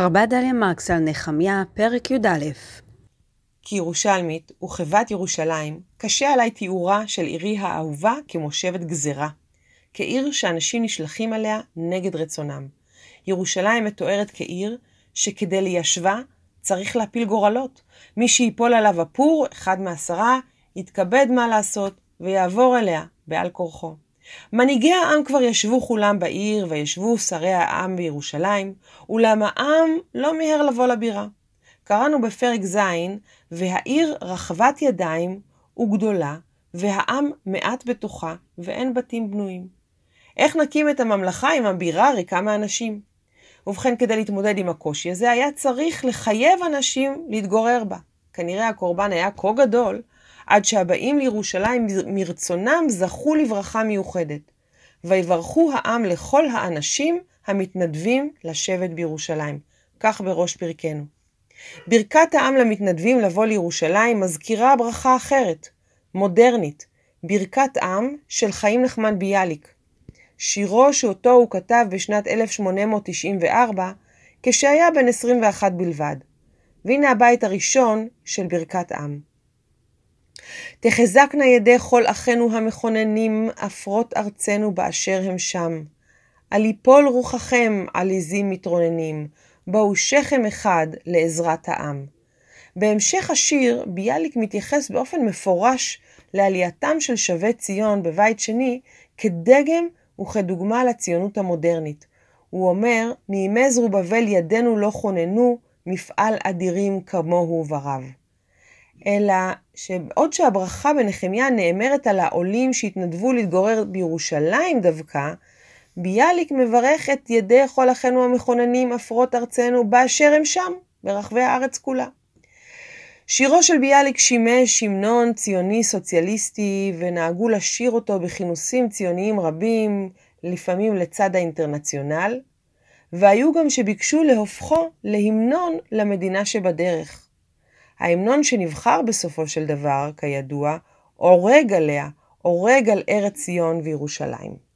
רבה דליה מרקס על נחמיה, פרק י"א. כירושלמית וכבת ירושלים, קשה עליי תיאורה של עירי האהובה כמושבת גזרה, כעיר שאנשים נשלחים עליה נגד רצונם. ירושלים מתוארת כעיר שכדי ליישבה צריך להפיל גורלות. מי שיפול עליו הפור, אחד מעשרה, יתכבד מה לעשות ויעבור אליה בעל כורחו. מנהיגי העם כבר ישבו כולם בעיר, וישבו שרי העם בירושלים, אולם העם לא מיהר לבוא לבירה. קראנו בפרק ז', והעיר רחבת ידיים וגדולה, והעם מעט בתוכה, ואין בתים בנויים. איך נקים את הממלכה אם הבירה ריקה מאנשים? ובכן, כדי להתמודד עם הקושי הזה, היה צריך לחייב אנשים להתגורר בה. כנראה הקורבן היה כה גדול, עד שהבאים לירושלים מרצונם זכו לברכה מיוחדת. ויברכו העם לכל האנשים המתנדבים לשבת בירושלים. כך בראש פרקנו. ברכת העם למתנדבים לבוא לירושלים מזכירה ברכה אחרת, מודרנית, ברכת עם של חיים נחמן ביאליק. שירו שאותו הוא כתב בשנת 1894, כשהיה בן 21 בלבד. והנה הבית הראשון של ברכת עם. תחזקנה ידי כל אחינו המכוננים, עפרות ארצנו באשר הם שם. על יפול רוחכם על עזים מתרוננים, בואו שכם אחד לעזרת העם. בהמשך השיר, ביאליק מתייחס באופן מפורש לעלייתם של שבי ציון בבית שני כדגם וכדוגמה לציונות המודרנית. הוא אומר, מימי זרובבל ידינו לא כוננו, מפעל אדירים כמוהו ורב. אלא שבעוד שהברכה בנחמיה נאמרת על העולים שהתנדבו להתגורר בירושלים דווקא, ביאליק מברך את ידי כל אחינו המכוננים עפרות ארצנו באשר הם שם, ברחבי הארץ כולה. שירו של ביאליק שימש המנון ציוני סוציאליסטי ונהגו לשיר אותו בכינוסים ציוניים רבים, לפעמים לצד האינטרנציונל, והיו גם שביקשו להופכו להמנון למדינה שבדרך. ההמנון שנבחר בסופו של דבר, כידוע, עורג עליה, עורג על ארץ ציון וירושלים.